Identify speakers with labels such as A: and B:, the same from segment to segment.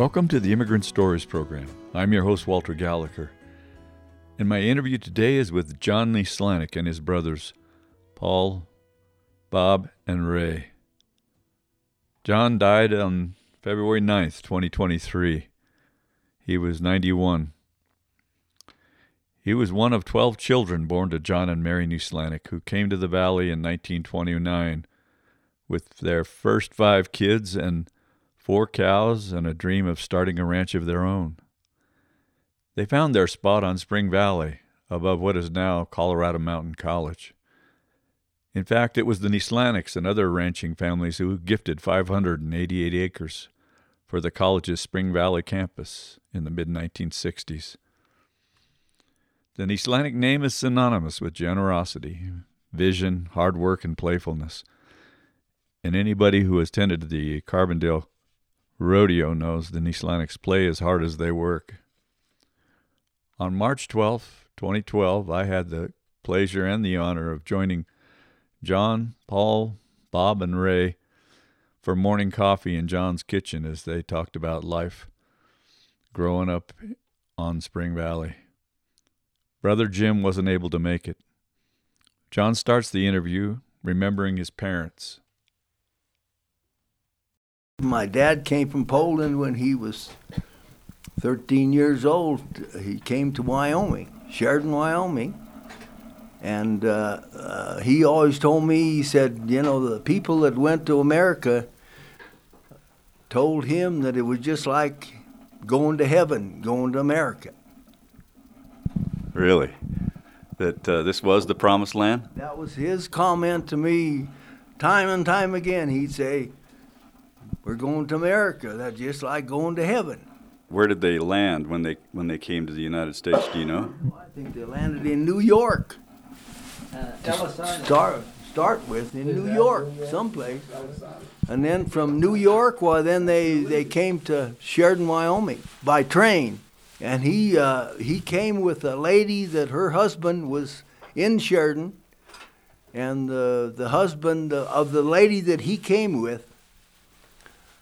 A: Welcome to the Immigrant Stories program. I'm your host, Walter Gallagher. And my interview today is with John Nieslanik and his brothers, Paul, Bob, and Ray. John died on February 9th, 2023. He was 91. He was one of 12 children born to John and Mary Nieslanik, who came to the valley in 1929 with their first five kids and four cows and a dream of starting a ranch of their own. They found their spot on Spring Valley, above what is now Colorado Mountain College. In fact, it was the Nieslaniks and other ranching families who gifted 588 acres for the college's Spring Valley campus in the mid 1960s. The Nieslanik name is synonymous with generosity, vision, hard work, and playfulness. And anybody who has tended the Carbondale rodeo knows the Nieslaniks play as hard as they work. On March 12, 2012, I had the pleasure and the honor of joining John, Paul, Bob, and Ray for morning coffee in John's kitchen as they talked about life growing up on Spring Valley. Brother Jim wasn't able to make it. John starts the interview remembering his parents.
B: My dad came from Poland when he was 13 years old. He came to Wyoming, Sheridan, Wyoming. And uh, uh, he always told me, he said, you know, the people that went to America told him that it was just like going to heaven, going to America.
A: Really? That uh, this was the promised land?
B: That was his comment to me time and time again. He'd say, We're going to America. That's just like going to heaven.
A: Where did they land when they when they came to the United States? Do you know?
B: Well, I think they landed in New York.
C: Uh,
B: start start with in New York, someplace, and then from New York, well, then they they came to Sheridan, Wyoming by train, and he uh, he came with a lady that her husband was in Sheridan, and the the husband of the lady that he came with.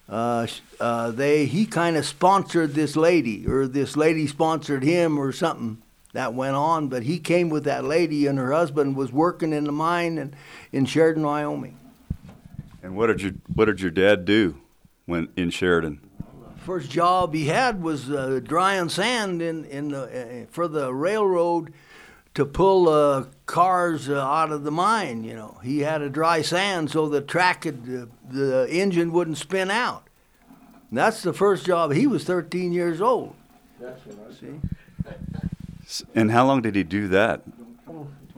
B: Uh, uh, they he kind of sponsored this lady, or this lady sponsored him, or something that went on. But he came with that lady, and her husband was working in the mine in, in Sheridan, Wyoming.
A: And what did your what did your dad do when in Sheridan?
B: First job he had was uh, drying sand in in the uh, for the railroad to pull uh, cars uh, out of the mine. You know, he had a dry sand so the track could, the engine wouldn't spin out. And that's the first job. He was 13 years old.
C: That's what I see.
A: And how long did he do that?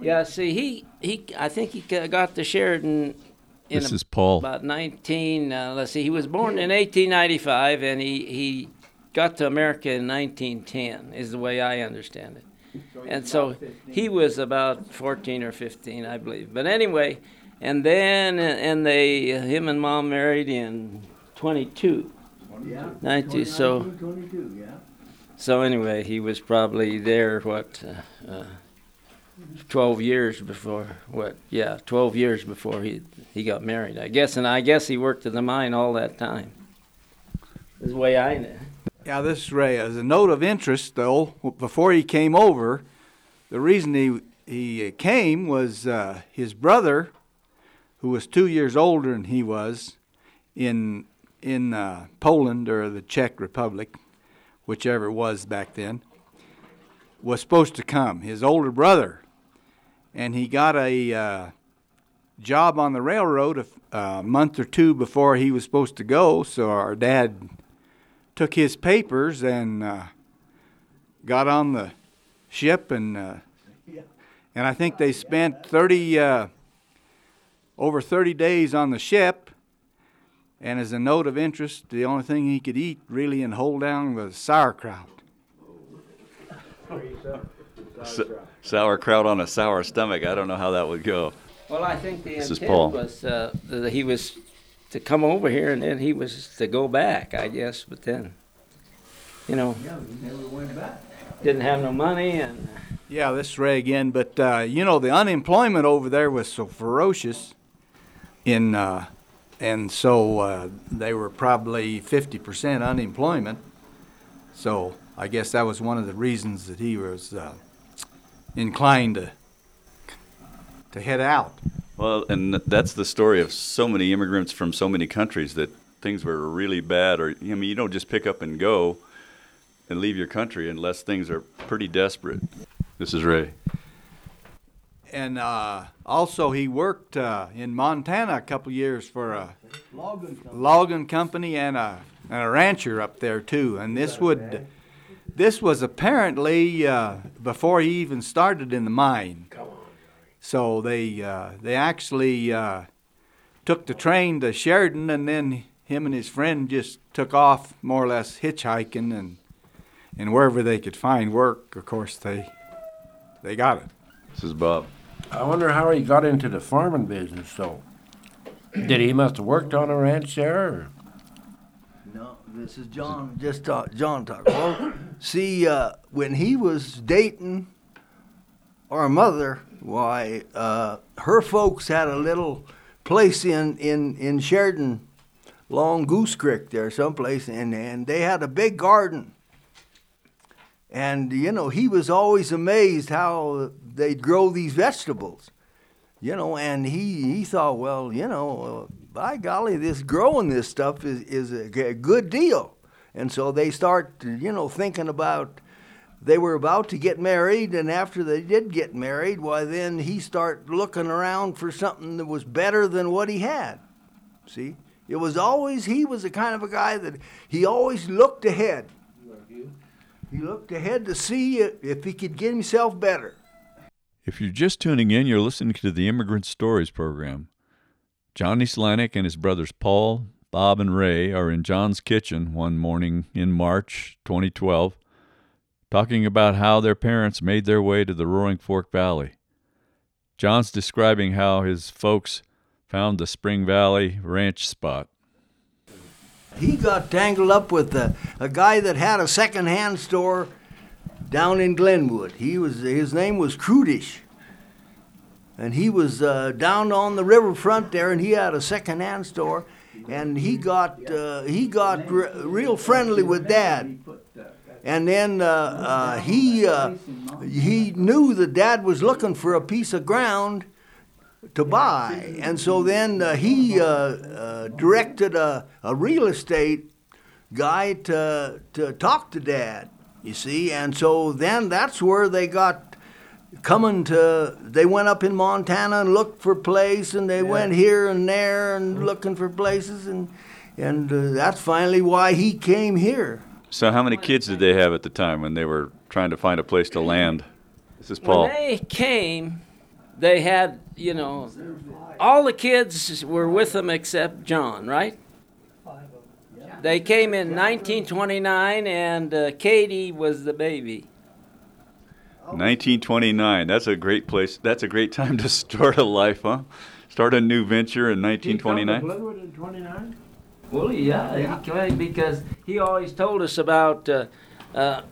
C: Yeah, see, he, he I think he got to Sheridan in
A: this is Paul.
C: about 19, uh, let's see, he was born in 1895 and he, he got to America in 1910, is the way I understand it. And so he was about 14 or 15, I believe. But anyway, and then, and they, him and mom married in 22.
B: Yeah.
C: 19, so.
B: 22, yeah.
C: So anyway, he was probably there what uh, uh, twelve years before what? Yeah, twelve years before he he got married, I guess. And I guess he worked at the mine all that time. Is the way I know.
D: Yeah, this is Ray. As a note of interest, though, before he came over, the reason he he came was uh, his brother, who was two years older than he was, in in uh, Poland or the Czech Republic whichever it was back then, was supposed to come, his older brother. And he got a uh, job on the railroad a, a month or two before he was supposed to go. So our dad took his papers and uh, got on the ship and uh, and I think they spent 30 uh, over 30 days on the ship and as a note of interest, the only thing he could eat really and hold down was sauerkraut.
A: sauerkraut on a sour stomach. I don't know how that would go.
C: Well, I think the
A: this
C: intent was uh, that he was to come over here and then he was to go back, I guess. But then, you know,
B: yeah, never went back.
C: Didn't have no money and.
D: Yeah, this is Ray again. But uh, you know, the unemployment over there was so ferocious in uh, and so uh, they were probably 50% unemployment. So I guess that was one of the reasons that he was uh, inclined to to head out.
A: Well, and that's the story of so many immigrants from so many countries that things were really bad, or I mean, you don't just pick up and go and leave your country unless things are pretty desperate. This is Ray.
D: And uh, also, he worked uh, in Montana a couple years for a
B: Logging company.
D: logging company and a, and a rancher up there too. And this would, this was apparently uh, before he even started in the mine. So they uh, they actually uh, took the train to Sheridan, and then him and his friend just took off more or less hitchhiking and and wherever they could find work. Of course, they they got it.
A: This is Bob.
E: I wonder how he got into the farming business, though. Did he must have worked on a ranch there? Or?
B: No, this is John. Just talk, John talk. Well, see, uh, when he was dating our mother, why, uh, her folks had a little place in in in Sheridan, Long Goose Creek there, someplace, and and they had a big garden. And you know, he was always amazed how they'd grow these vegetables. You know, and he he thought, well, you know, uh, by golly, this growing this stuff is is a, a good deal. And so they start, you know, thinking about they were about to get married, and after they did get married, why then he start looking around for something that was better than what he had. See, it was always he was the kind of a guy that he always looked ahead. He looked ahead to see if he could get himself better.
A: If you're just tuning in, you're listening to the Immigrant Stories program. John Nieslanik and his brothers Paul, Bob, and Ray are in John's kitchen one morning in March 2012, talking about how their parents made their way to the Roaring Fork Valley. John's describing how his folks found the Spring Valley ranch spot.
B: He got tangled up with a, a guy that had a second-hand store down in Glenwood. He was his name was Crudish, and he was uh, down on the riverfront there, and he had a second-hand store, and he got uh, he got re- real friendly with Dad. And then uh, uh, he uh, he knew that Dad was looking for a piece of ground to buy, and so then uh, he uh, uh, directed a, a real estate guy to to talk to Dad. You see, and so then that's where they got coming to. They went up in Montana and looked for place, and they went here and there and looking for places, and and uh, that's finally why he came here.
A: So, how many kids did they have at the time when they were trying to find a place to land? This is Paul.
C: When they came, they had, you know, all the kids were with them except John, right? They came in 1929, and uh, Katie was the baby.
A: 1929. That's a great place. That's a great time to start a life, huh? Start a new venture in 1929.
E: Glenwood in 29?
C: Well, yeah, he came because he always told us about uh, uh,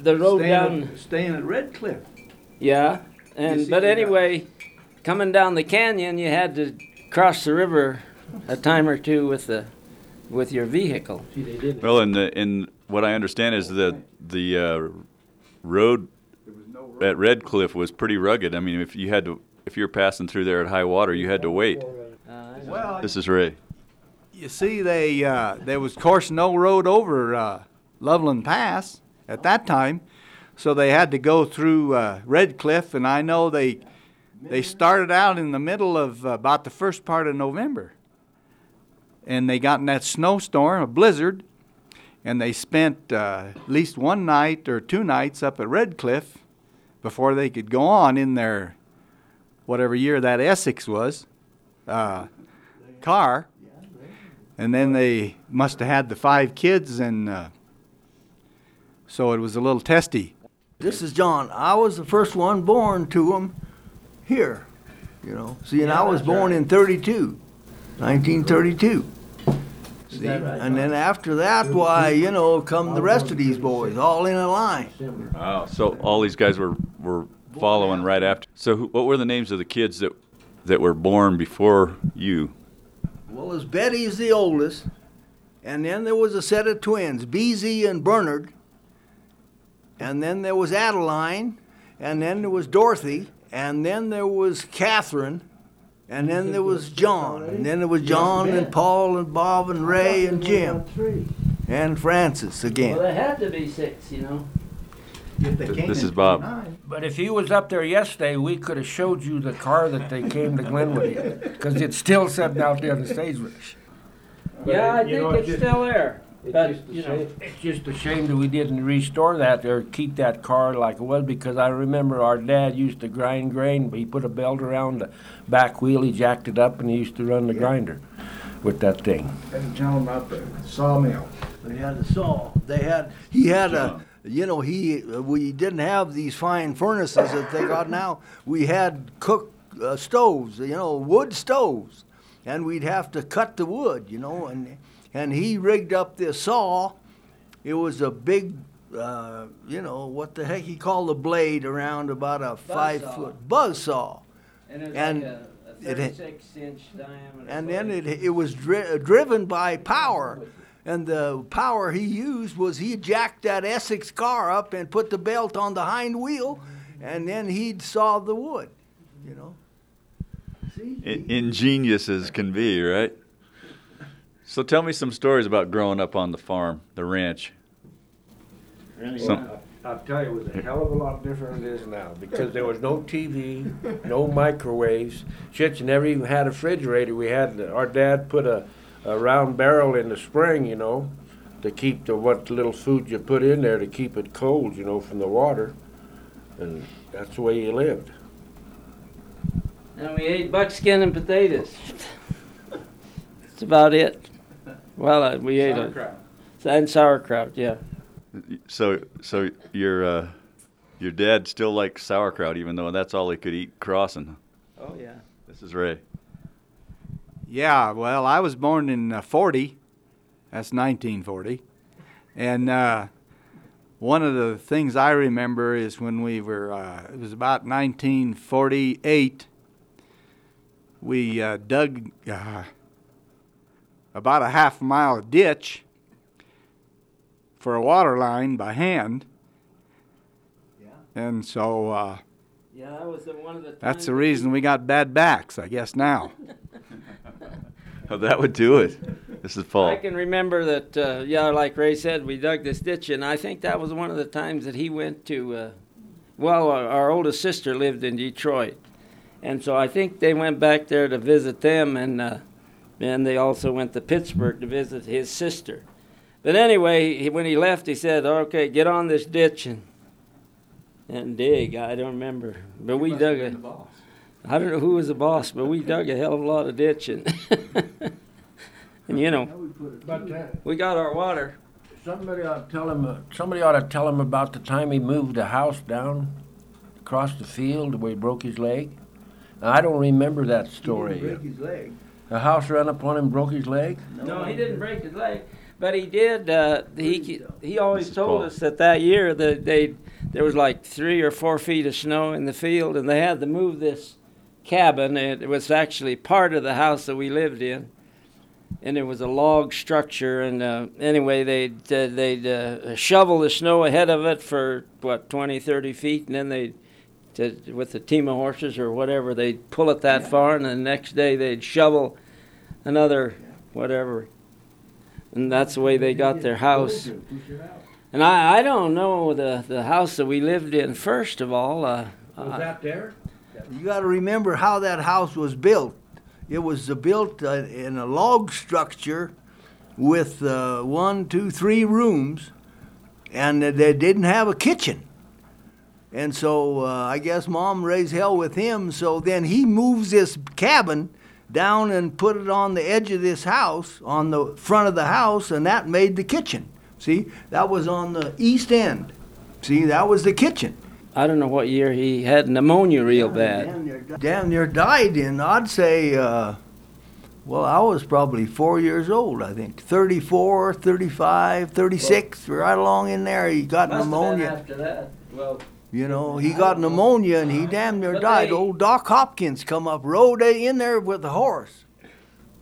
C: the road down.
B: staying at Red Cliff.
C: Yeah, and but
B: did that.
C: anyway, coming down the canyon, you had to cross the river a time or two with the with your vehicle.
A: Well, and the, and what I understand is that the uh, road at Red Cliff was pretty rugged. I mean, if you had to, if you were passing through there at high water, you had to wait.
C: Uh,
D: Well,
A: This is Ray.
D: You see, they uh, there was, of course, no road over uh, Loveland Pass at that time, so they had to go through uh, Red Cliff, and I know they they started out in the middle of uh, about the first part of November, and they got in that snowstorm, a blizzard, and they spent uh, at least one night or two nights up at Red Cliff before they could go on in their whatever year that Essex was uh, car and then they must have had the five kids, and uh, so it was a little testy.
B: This is John. I was the first one born to him here. You know, see, and I was born in 32, 1932. See, and then after that, why, you know, come the rest of these boys, all in a line.
A: Wow. So all these guys were were following right after. So who, what were the names of the kids that that were born before you?
B: Well, as Betty's the oldest, and then there was a set of twins, Beezy and Bernard, and then there was Adeline, and then there was Dorothy, and then there was Catherine, and then there was John, and then there was John and Paul and Bob and Ray and Jim and Francis again.
C: Well,
B: again.
C: there had to be six, you know.
A: This is Bob.
E: But if he was up there yesterday, we could have showed you the car that they came to Glenwood in, because it's still sitting out there in the stage.
C: Yeah, I
E: you know,
C: think
E: it's
C: it's
E: just-
C: still there.
E: It's
C: But,
E: just a
C: you know,
E: shame- It's just a shame that we didn't restore that or keep that car like it was because I remember our dad used to grind grain, but he put a belt around the back wheel, he jacked it up, and he used to run the grinder with that thing.
D: And tell them about the sawmill.
B: They had a saw. They had. He had a. You know, he. We didn't have these fine furnaces that they got now. We had cook uh, stoves. You know, wood stoves, and we'd have to cut the wood. You know, and and he rigged up this saw. It was a big. Uh, you know what the heck he called the blade around about a five
C: saw.
B: foot buzz saw.
C: and it was
B: and
C: like a, a
B: it
C: inch diameter.
B: and then it it was dri- driven by power. And the power he used was he jacked that Essex car up and put the belt on the hind wheel, and then he'd saw the wood. You know. See?
A: I- ingenious as can be, right? So tell me some stories about growing up on the farm, the ranch. Some-
E: I'll tell you, it was a hell of a lot different than it is now because there was no TV, no microwaves. Shit, you never even had a refrigerator. We had our dad put a, a round barrel in the spring, you know, to keep the what little food you put in there to keep it cold, you know, from the water, and that's the way you lived.
C: And we ate buckskin and potatoes. That's about it. Well, uh, we ate a and sauerkraut. Yeah.
A: So, so your uh, your dad still likes sauerkraut, even though that's all he could eat crossing.
C: Oh yeah.
A: This is Ray.
D: Yeah, well, I was born in uh, 40. That's 1940. And uh, one of the things I remember is when we were, uh, it was about 1948, we uh, dug uh, about a half mile ditch for a water line by hand.
B: Yeah.
D: And so uh,
C: Yeah, that was the, one of the.
D: that's the reason we got bad backs, I guess, now.
A: Oh, that would do it. This is Paul.
C: I can remember that, uh, yeah, like Ray said, we dug this ditch, and I think that was one of the times that he went to. Uh, well, our, our oldest sister lived in Detroit, and so I think they went back there to visit them, and uh, and they also went to Pittsburgh to visit his sister. But anyway, he, when he left, he said, "Okay, get on this ditch and and dig." I don't remember, but we dug a. I don't know who was the boss, but we dug a hell of a lot of ditching. and you know,
E: But uh,
C: we got our water.
E: somebody ought to tell him. Uh, somebody ought to tell him about the time he moved the house down across the field where he broke his leg. Now, I don't remember that story.
B: Break his leg.
E: The house ran up on him, broke his leg.
C: No, he didn't break his leg, but he did. Uh, he he always
A: This is
C: told
A: Paul.
C: us that that year that they there was like three or four feet of snow in the field, and they had to move this cabin. It was actually part of the house that we lived in, and it was a log structure. And uh, anyway, they'd uh, they'd uh, shovel the snow ahead of it for what 20, 30 feet, and then they. To, with a team of horses or whatever, they'd pull it that far, and the next day they'd shovel another whatever. And that's the way they got their house. And I, I don't know the, the house that we lived in first of all. Uh, uh,
E: that there?
B: You got to remember how that house was built. It was built uh, in a log structure with uh, one, two, three rooms, and they didn't have a kitchen. And so uh, I guess mom raised hell with him. So then he moves this cabin down and put it on the edge of this house, on the front of the house, and that made the kitchen. See, that was on the east end. See, that was the kitchen.
C: I don't know what year he had pneumonia real bad.
B: Damn near, died in, I'd say, uh, well, I was probably four years old, I think. 34, 35, 36, right along in there. He got pneumonia.
C: after that. Well,
B: You know, he got pneumonia and he damn near died.
C: they-
B: Old Doc Hopkins come up, rode in there with a horse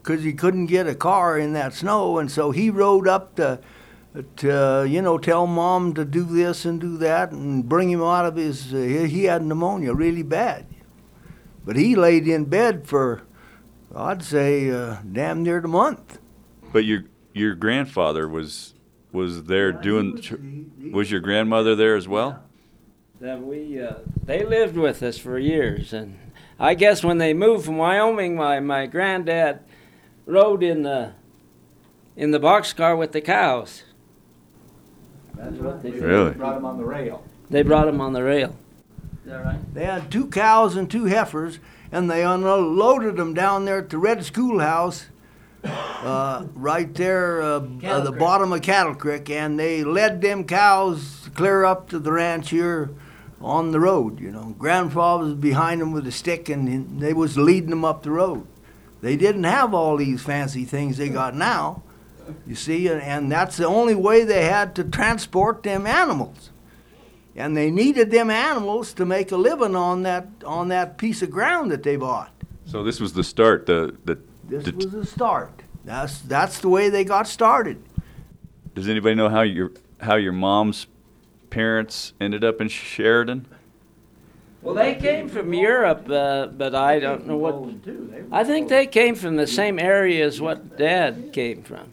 B: because he couldn't get a car in that snow. And so he rode up to to you know tell mom to do this and do that and bring him out of his. Uh, he, he had pneumonia really bad, but he laid in bed for I'd say uh, damn near the month.
A: But your your grandfather was was there
B: Yeah,
A: doing.
B: was- he- he-
A: Was your grandmother there as well?
C: that we uh, they lived with us for years and i guess when they moved from wyoming my, my granddad rode in the in the boxcar with the cows
D: That's
C: what they.
A: Really?
D: Brought him on the rail.
C: they brought him on the rail is that right
B: They had two cows and two heifers, and they unloaded them down there at the Red Schoolhouse, uh, right there uh, at the
C: Creek.
B: bottom of Cattle Creek, and they led them cows clear up to the ranch here on the road. You know, Grandfather was behind them with a stick, and they was leading them up the road. They didn't have all these fancy things they got now, you see, and, and that's the only way they had to transport them animals and they needed them animals to make a living on that on that piece of ground that they bought.
A: So this was the start. The the.
B: This
A: Did-
B: was the start. That's that's the way they got started.
A: Does anybody know how your how your mom's parents ended up in Sheridan?
C: well they came from europe uh, but i don't know what I think they came from the same area as what Dad came from,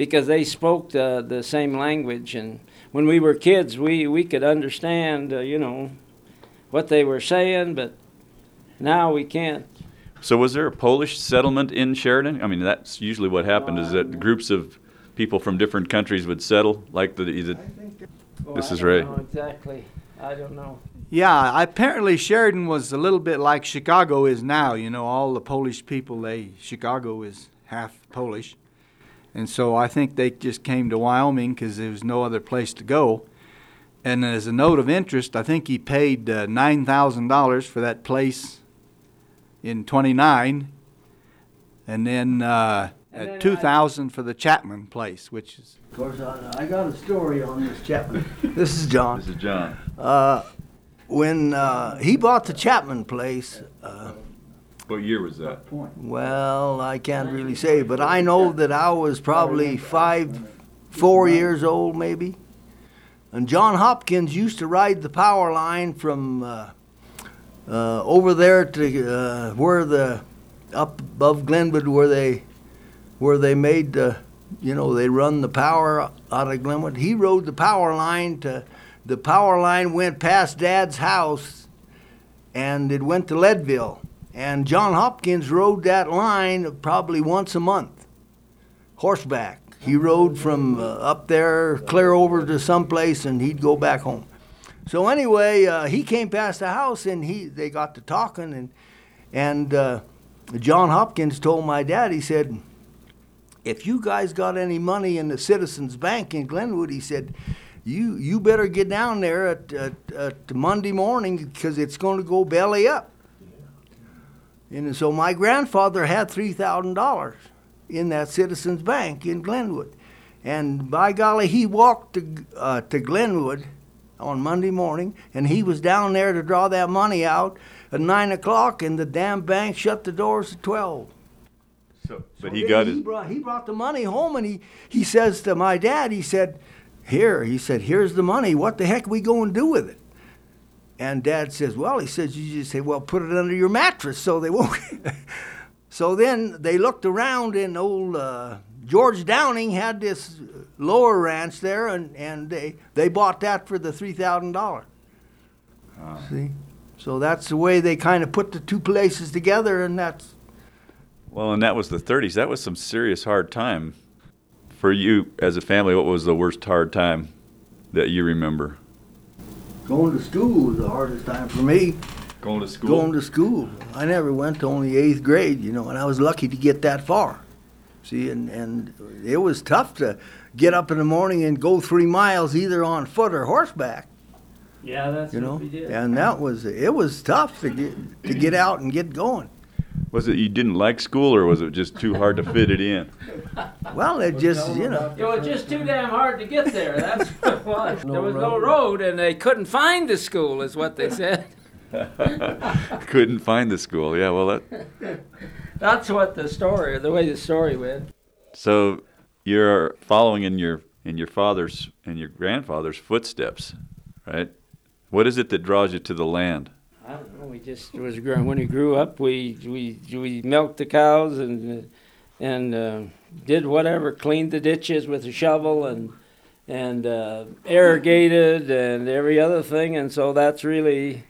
C: because they spoke the the same language, and when we were kids, we we could understand, uh, you know, what they were saying, but now we can't.
A: So was there a Polish settlement in Sheridan? I mean, that's usually what happened. Is that groups of people from different countries would settle, like the, the This
C: I
A: is
C: don't
A: Ray.
C: know exactly. I don't know.
D: Yeah, apparently Sheridan was a little bit like Chicago is now. You know, all the Polish people, they Chicago is half Polish, and so I think they just came to Wyoming because there was no other place to go. And as a note of interest, I think he paid uh, nine thousand dollars for that place in '29, and then uh,
C: And then
D: at two thousand for the Chapman place, which is
B: Of course, I, I got a story on this Chapman. this is John.
A: This is John.
B: Uh, when uh, he bought the Chapman place, uh,
A: What year was that?
B: well, I can't really say, but I know that I was probably five, four years old, maybe. And John Hopkins used to ride the power line from uh, uh, over there to uh, where the up above Glenwood, where they where they made the, you know, they run the power out of Glenwood. He rode the power line to, the power line went past Dad's house, and it went to Leadville. And John Hopkins rode that line probably once a month, horseback. He rode from uh, up there clear over to someplace, and he'd go back home. So anyway, uh, he came past the house, and he they got to talking, and and uh, John Hopkins told my dad, he said, if you guys got any money in the Citizens Bank in Glenwood, he said, you you better get down there at, at, at Monday morning because it's going to go belly up. And so my grandfather had three thousand dollars in that Citizens Bank in Glenwood, and by golly, he walked to uh, to Glenwood on Monday morning, and he was down there to draw that money out at nine o'clock, and the damn bank shut the doors at twelve.
A: So, but
B: So
A: he got
B: he
A: his.
B: brought, he brought the money home and he, he says to my dad, he said, Here, he said, here's the money. What the heck we going to do with it? And dad says, Well, he says, you just say, Well, put it under your mattress so they won't. so then they looked around and old uh, George Downing had this lower ranch there and, and they, they bought that for the $3,000. See? So that's the way they kind of put the two places together and that's
A: Well, and that was the 30s. That was some serious hard time for you as a family. What was the worst hard time that you remember?
B: Going to school was the hardest time for me.
A: Going to school.
B: Going to school. I never went to only eighth grade, you know, and I was lucky to get that far. See, and, and it was tough to get up in the morning and go three miles either on foot or horseback,
C: Yeah, that's
B: you know.
C: what we did.
B: And that was it was tough to get to get out and get going.
A: Was it you didn't like school, or was it just too hard to fit it in?
B: Well, it just you know.
C: It was just too damn hard to get there. That's what it was. there was no road, and they couldn't find the school, is what they said.
A: Couldn't find the school. Yeah, well, that.
C: That's what the story, the way the story went.
A: So you're following in your in your father's and your grandfather's footsteps, right? What is it that draws you to the land?
C: I don't know. We just was gr- when we grew up, we we we milked the cows and and uh, did whatever, cleaned the ditches with a shovel and and uh, irrigated and every other thing. And so that's really,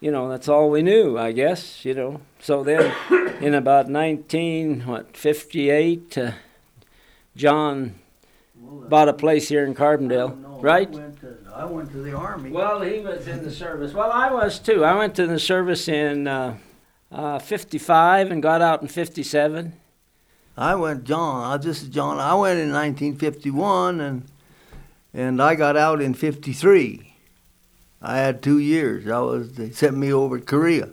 C: you know, that's all we knew, I guess. You know. So then, in about 19 what 58, uh, John bought a place here in Carbondale, right?
B: I went, to, I went to the army.
C: Well, he was in the service. Well, I was too. I went to the service in uh, uh, 55 and got out in 57.
B: I went, John. I, this is John. I went in 1951, and and I got out in 53. I had two years. I was they sent me over to Korea.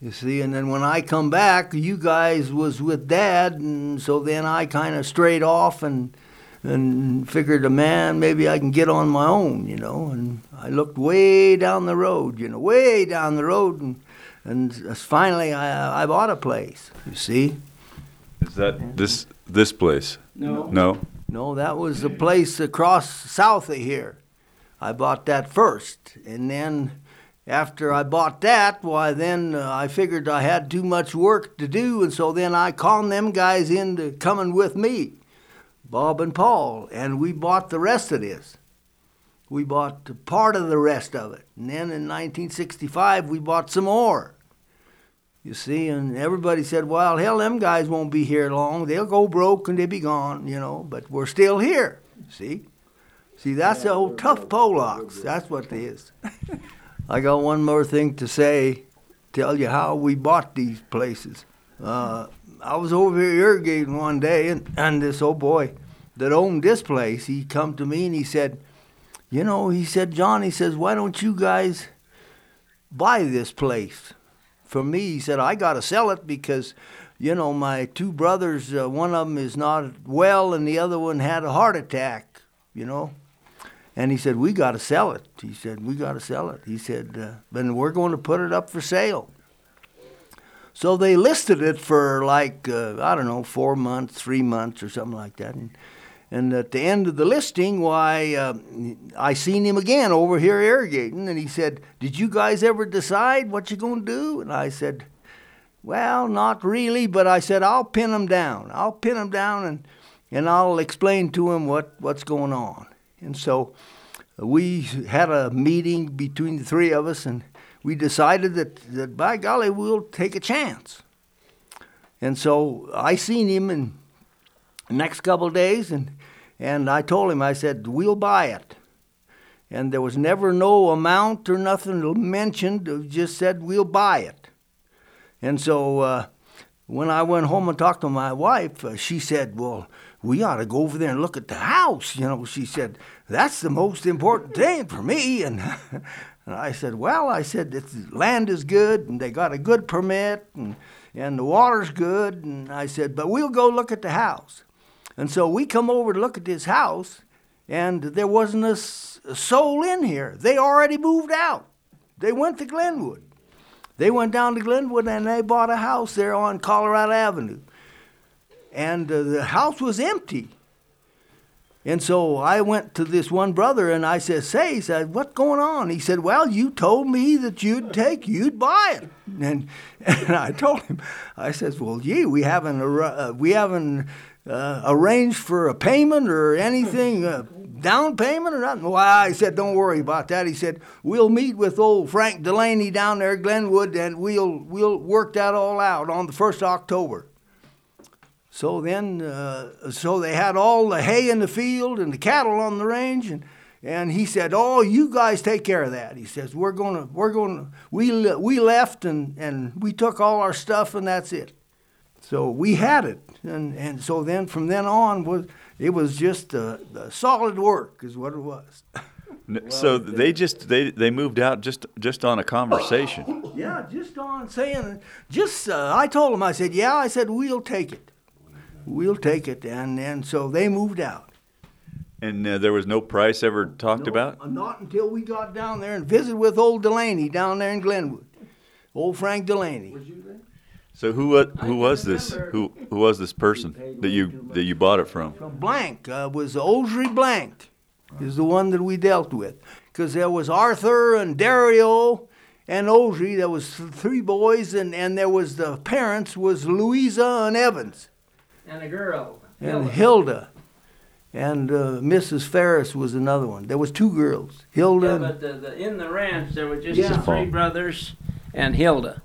B: You see, and then when I come back, you guys was with Dad, and so then I kind of strayed off and and figured, a man, maybe I can get on my own, you know. And I looked way down the road, you know, way down the road, and and finally I I bought a place. You see.
A: Is that this this place?
C: No.
A: No.
B: No, that was the place across south of here. I bought that first, and then after I bought that, why then uh, I figured I had too much work to do, and so then I conned them guys into coming with me, Bob and Paul, and we bought the rest of this. We bought part of the rest of it, and then in 1965 we bought some more. You see, and everybody said, well, hell, them guys won't be here long. They'll go broke and they'll be gone, you know, but we're still here. See? See, that's the old tough Polacks. That's what it is. I got one more thing to say, tell you how we bought these places. Uh, I was over here irrigating one day, and, and this old boy that owned this place, he come to me and he said, you know, he said, John, he says, why don't you guys buy this place? for me, he said, I got to sell it because, you know, my two brothers, uh, one of them is not well and the other one had a heart attack, you know. And he said, We got to sell it. He said, We got to sell it. He said, uh, Then we're going to put it up for sale. So they listed it for like, uh, I don't know, four months, three months, or something like that. And, and at the end of the listing, why, uh, I seen him again over here irrigating, and he said, "Did you guys ever decide what you're going to do?" And I said, "Well, not really, but I said I'll pin him down. I'll pin him down, and and I'll explain to him what what's going on." And so we had a meeting between the three of us, and we decided that that by golly, we'll take a chance. And so I seen him and next couple of days and and I told him I said we'll buy it. And there was never no amount or nothing mentioned just said we'll buy it. And so uh, when I went home and talked to my wife uh, she said well we ought to go over there and look at the house you know she said that's the most important thing for me. And and I said well I said the land is good and they got a good permit and and the water's good and I said but we'll go look at the house and so we come over to look at this house, and there wasn't a, s- a soul in here. They already moved out. They went to Glenwood. They went down to Glenwood and they bought a house there on Colorado Avenue. And uh, the house was empty. And so I went to this one brother and I said, Say, he said, what's going on? He said, Well, you told me that you'd take, you'd buy it. And, and I told him, I says, Well, gee, we haven't, uh, we haven't uh, arranged for a payment or anything, uh, down payment or nothing. Well, I said, Don't worry about that. He said, We'll meet with old Frank Delaney down there at Glenwood and we'll, we'll work that all out on the 1st of October. So then, uh, so they had all the hay in the field and the cattle on the range, and and he said, "Oh, you guys take care of that." He says, "We're gonna, we're gonna, we we left and and we took all our stuff and that's it." So we had it, and and so then from then on was it was just uh, the solid work is what it was.
A: N- so they just they they moved out just just on a conversation.
B: yeah, just on saying, just uh, I told them, I said, "Yeah," I said, "We'll take it, we'll take it," and and so they moved out.
A: And uh, there was no price ever talked
B: No,
A: about.
B: Not until we got down there and visited with old Delaney down there in Glenwood. Old Frank Delaney.
A: Was So who wa- who was this? Who who was this person that you that you bought it from?
B: Blank uh, was Osri Blank, is the one that we dealt with, because there was Arthur and Dario and Osri. There was three boys, and, and there was the parents was Louisa and Evans
C: And a girl.
B: and Hilda, and uh, Mrs. Ferris was another one. There was two girls, Hilda.
C: Yeah, but the, the, in the ranch there were just
B: Yeah.
C: the three brothers and Hilda,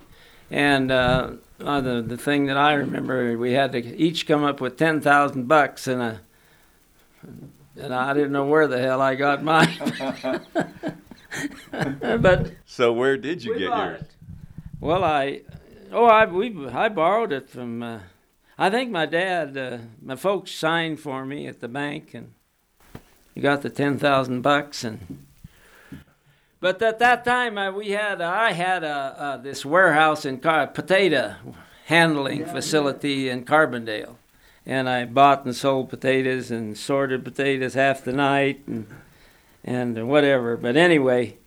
C: and uh, uh, the the thing that I remember we had to each come up with ten thousand bucks and a. And I didn't know where the hell I got mine. but
A: So where did you
C: we
A: get yours?
C: it. Well, I, oh, I we I borrowed it from. Uh, I think my dad, uh, my folks signed for me at the bank, and you got the ten thousand bucks. And but at that time, I, we had I had a, uh this warehouse in Car- potato handling facility in Carbondale, and I bought and sold potatoes and sorted potatoes half the night and and whatever. But anyway.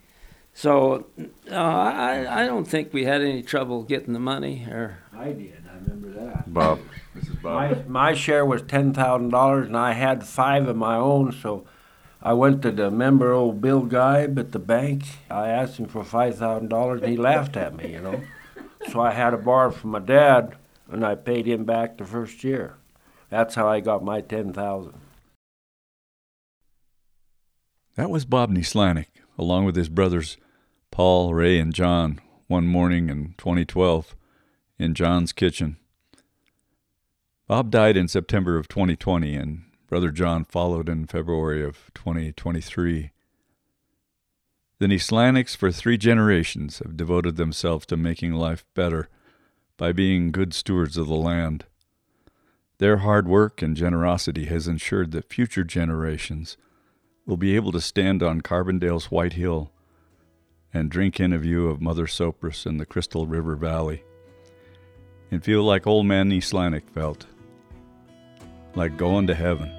C: So uh, I, I don't think we had any trouble getting the money or
E: I did, I remember that.
A: Bob. This is
E: My, my share was ten thousand dollars, and I had five of my own. So I went to the member old Bill Geib at the bank. I asked him for five thousand dollars, and he laughed at me. You know. So I had a borrow from my dad, and I paid him back the first year. That's how I got my ten thousand.
A: That was Bob Nieslanik, along with his brothers Paul, Ray, and John, one morning in 2012 in John's kitchen. Bob died in September of 2020, and brother John followed in February of 2023. The Nieslaniks, for three generations, have devoted themselves to making life better by being good stewards of the land. Their hard work and generosity has ensured that future generations will be able to stand on Carbondale's White Hill and drink in a view of Mother Sopris and the Crystal River Valley and feel like old man Nieslanik felt, like going to heaven.